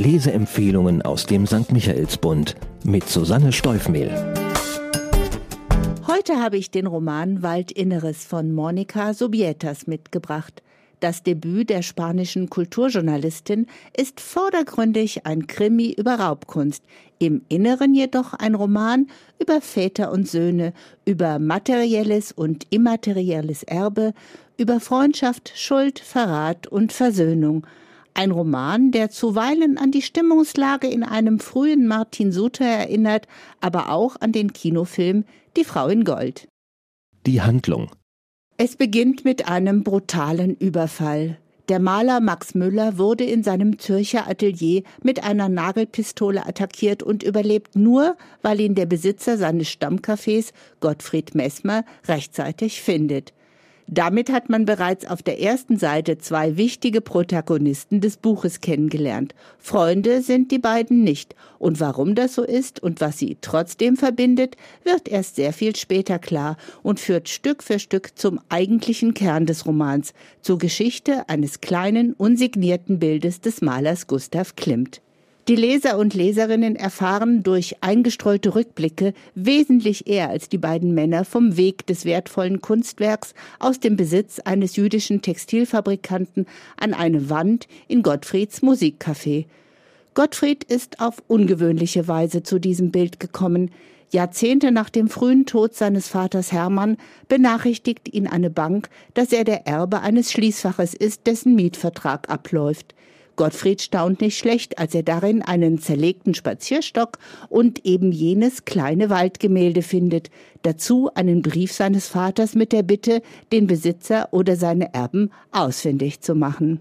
Leseempfehlungen aus dem St. Michaelsbund mit Susanne Steufmehl. Heute habe ich den Roman Waldinneres von Monika Subietas mitgebracht. Das Debüt der spanischen Kulturjournalistin ist vordergründig ein Krimi über Raubkunst, im Inneren jedoch ein Roman über Väter und Söhne, über materielles und immaterielles Erbe, über Freundschaft, Schuld, Verrat und Versöhnung. Ein Roman, der zuweilen an die Stimmungslage in einem frühen Martin Suter erinnert, aber auch an den Kinofilm Die Frau in Gold. Die Handlung es beginnt mit einem brutalen Überfall. Der Maler Max Müller wurde in seinem Zürcher Atelier mit einer Nagelpistole attackiert und überlebt nur, weil ihn der Besitzer seines Stammcafés, Gottfried Messmer, rechtzeitig findet. Damit hat man bereits auf der ersten Seite zwei wichtige Protagonisten des Buches kennengelernt. Freunde sind die beiden nicht. Und warum das so ist und was sie trotzdem verbindet, wird erst sehr viel später klar und führt Stück für Stück zum eigentlichen Kern des Romans, zur Geschichte eines kleinen, unsignierten Bildes des Malers Gustav Klimt. Die Leser und Leserinnen erfahren durch eingestreute Rückblicke wesentlich eher als die beiden Männer vom Weg des wertvollen Kunstwerks aus dem Besitz eines jüdischen Textilfabrikanten an eine Wand in Gottfrieds Musikcafé. Gottfried ist auf ungewöhnliche Weise zu diesem Bild gekommen. Jahrzehnte nach dem frühen Tod seines Vaters Hermann benachrichtigt ihn eine Bank, dass er der Erbe eines Schließfaches ist, dessen Mietvertrag abläuft. Gottfried staunt nicht schlecht, als er darin einen zerlegten Spazierstock und eben jenes kleine Waldgemälde findet, dazu einen Brief seines Vaters mit der Bitte, den Besitzer oder seine Erben ausfindig zu machen.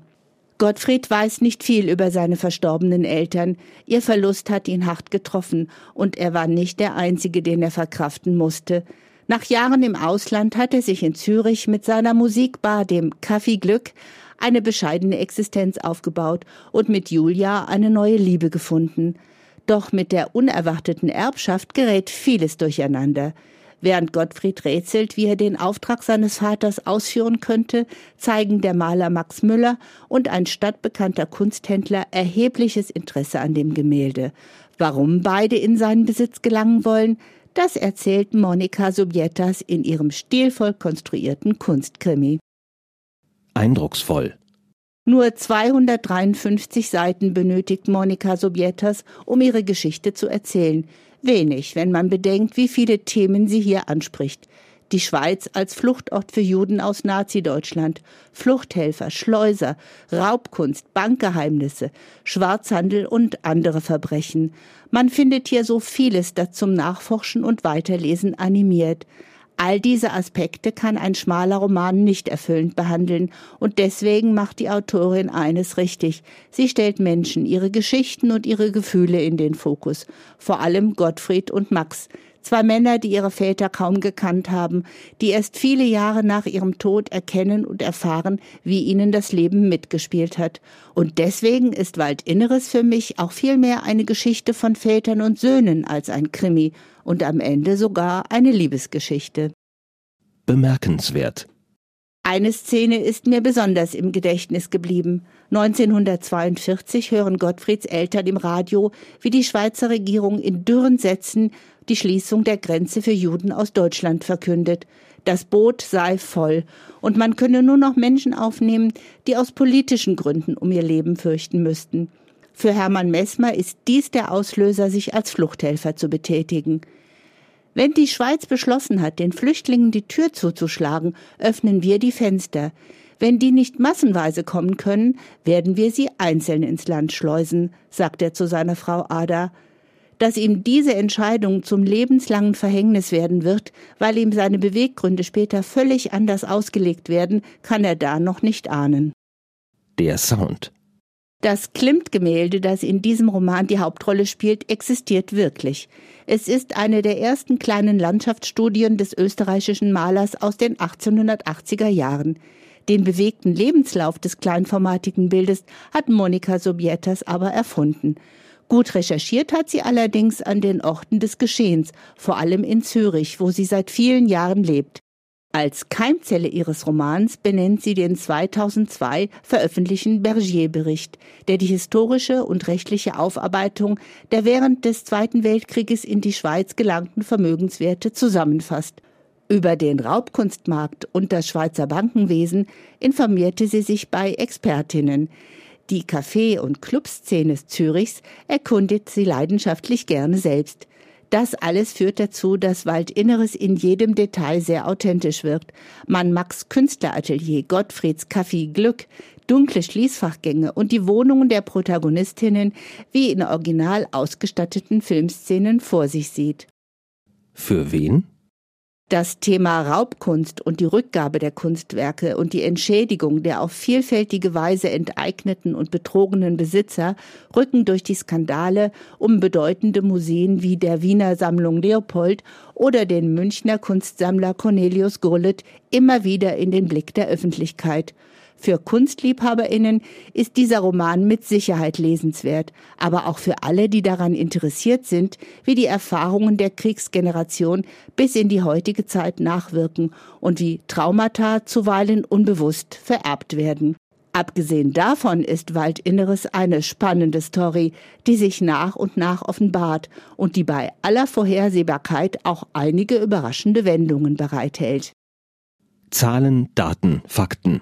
Gottfried weiß nicht viel über seine verstorbenen Eltern. Ihr Verlust hat ihn hart getroffen und er war nicht der Einzige, den er verkraften musste. Nach Jahren im Ausland hat er sich in Zürich mit seiner Musikbar, dem Kaffee Glück, eine bescheidene Existenz aufgebaut und mit Julia eine neue Liebe gefunden. Doch mit der unerwarteten Erbschaft gerät vieles durcheinander. Während Gottfried rätselt, wie er den Auftrag seines Vaters ausführen könnte, zeigen der Maler Max Müller und ein stadtbekannter Kunsthändler erhebliches Interesse an dem Gemälde. Warum beide in seinen Besitz gelangen wollen, das erzählt Monika Subietas in ihrem stilvoll konstruierten Kunstkrimi eindrucksvoll. Nur 253 Seiten benötigt Monika Sobietas, um ihre Geschichte zu erzählen. Wenig, wenn man bedenkt, wie viele Themen sie hier anspricht. Die Schweiz als Fluchtort für Juden aus Nazi-Deutschland, Fluchthelfer, Schleuser, Raubkunst, Bankgeheimnisse, Schwarzhandel und andere Verbrechen. Man findet hier so vieles, das zum Nachforschen und Weiterlesen animiert. All diese Aspekte kann ein schmaler Roman nicht erfüllend behandeln, und deswegen macht die Autorin eines richtig. Sie stellt Menschen, ihre Geschichten und ihre Gefühle in den Fokus, vor allem Gottfried und Max, Zwei Männer, die ihre Väter kaum gekannt haben, die erst viele Jahre nach ihrem Tod erkennen und erfahren, wie ihnen das Leben mitgespielt hat. Und deswegen ist Waldinneres für mich auch vielmehr eine Geschichte von Vätern und Söhnen als ein Krimi und am Ende sogar eine Liebesgeschichte. Bemerkenswert. Eine Szene ist mir besonders im Gedächtnis geblieben. 1942 hören Gottfrieds Eltern im Radio, wie die Schweizer Regierung in dürren Sätzen die Schließung der Grenze für Juden aus Deutschland verkündet. Das Boot sei voll und man könne nur noch Menschen aufnehmen, die aus politischen Gründen um ihr Leben fürchten müssten. Für Hermann Messmer ist dies der Auslöser, sich als Fluchthelfer zu betätigen. Wenn die Schweiz beschlossen hat, den Flüchtlingen die Tür zuzuschlagen, öffnen wir die Fenster. Wenn die nicht massenweise kommen können, werden wir sie einzeln ins Land schleusen, sagt er zu seiner Frau Ada. Dass ihm diese Entscheidung zum lebenslangen Verhängnis werden wird, weil ihm seine Beweggründe später völlig anders ausgelegt werden, kann er da noch nicht ahnen. Der Sound. Das Klimt-Gemälde, das in diesem Roman die Hauptrolle spielt, existiert wirklich. Es ist eine der ersten kleinen Landschaftsstudien des österreichischen Malers aus den 1880er Jahren. Den bewegten Lebenslauf des kleinformatigen Bildes hat Monika Sobietas aber erfunden. Gut recherchiert hat sie allerdings an den Orten des Geschehens, vor allem in Zürich, wo sie seit vielen Jahren lebt. Als Keimzelle ihres Romans benennt sie den 2002 veröffentlichten Bergier-Bericht, der die historische und rechtliche Aufarbeitung der während des Zweiten Weltkrieges in die Schweiz gelangten Vermögenswerte zusammenfasst. Über den Raubkunstmarkt und das Schweizer Bankenwesen informierte sie sich bei Expertinnen. Die Café- und Clubszene Zürichs erkundet sie leidenschaftlich gerne selbst. Das alles führt dazu, dass Waldinneres in jedem Detail sehr authentisch wirkt. Man Max Künstleratelier, Gottfrieds Café Glück, dunkle Schließfachgänge und die Wohnungen der Protagonistinnen wie in original ausgestatteten Filmszenen vor sich sieht. Für wen? Das Thema Raubkunst und die Rückgabe der Kunstwerke und die Entschädigung der auf vielfältige Weise enteigneten und betrogenen Besitzer rücken durch die Skandale um bedeutende Museen wie der Wiener Sammlung Leopold oder den Münchner Kunstsammler Cornelius Gurlitt immer wieder in den Blick der Öffentlichkeit für KunstliebhaberInnen ist dieser Roman mit Sicherheit lesenswert, aber auch für alle, die daran interessiert sind, wie die Erfahrungen der Kriegsgeneration bis in die heutige Zeit nachwirken und wie Traumata zuweilen unbewusst vererbt werden. Abgesehen davon ist Waldinneres eine spannende Story, die sich nach und nach offenbart und die bei aller Vorhersehbarkeit auch einige überraschende Wendungen bereithält. Zahlen, Daten, Fakten.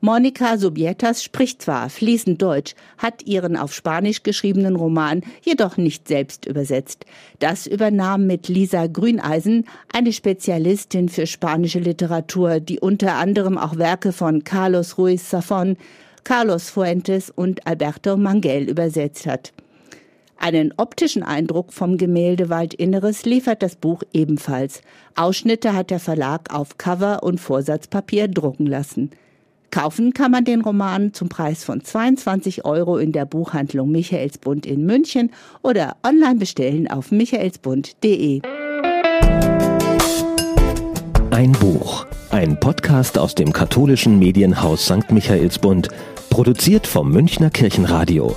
Monika Subietas spricht zwar fließend Deutsch, hat ihren auf Spanisch geschriebenen Roman jedoch nicht selbst übersetzt. Das übernahm mit Lisa Grüneisen, eine Spezialistin für spanische Literatur, die unter anderem auch Werke von Carlos Ruiz Zafón, Carlos Fuentes und Alberto Mangel übersetzt hat. Einen optischen Eindruck vom Gemälde Waldinneres liefert das Buch ebenfalls. Ausschnitte hat der Verlag auf Cover und Vorsatzpapier drucken lassen. Kaufen kann man den Roman zum Preis von 22 Euro in der Buchhandlung Michaelsbund in München oder online bestellen auf michaelsbund.de. Ein Buch, ein Podcast aus dem katholischen Medienhaus St. Michaelsbund, produziert vom Münchner Kirchenradio.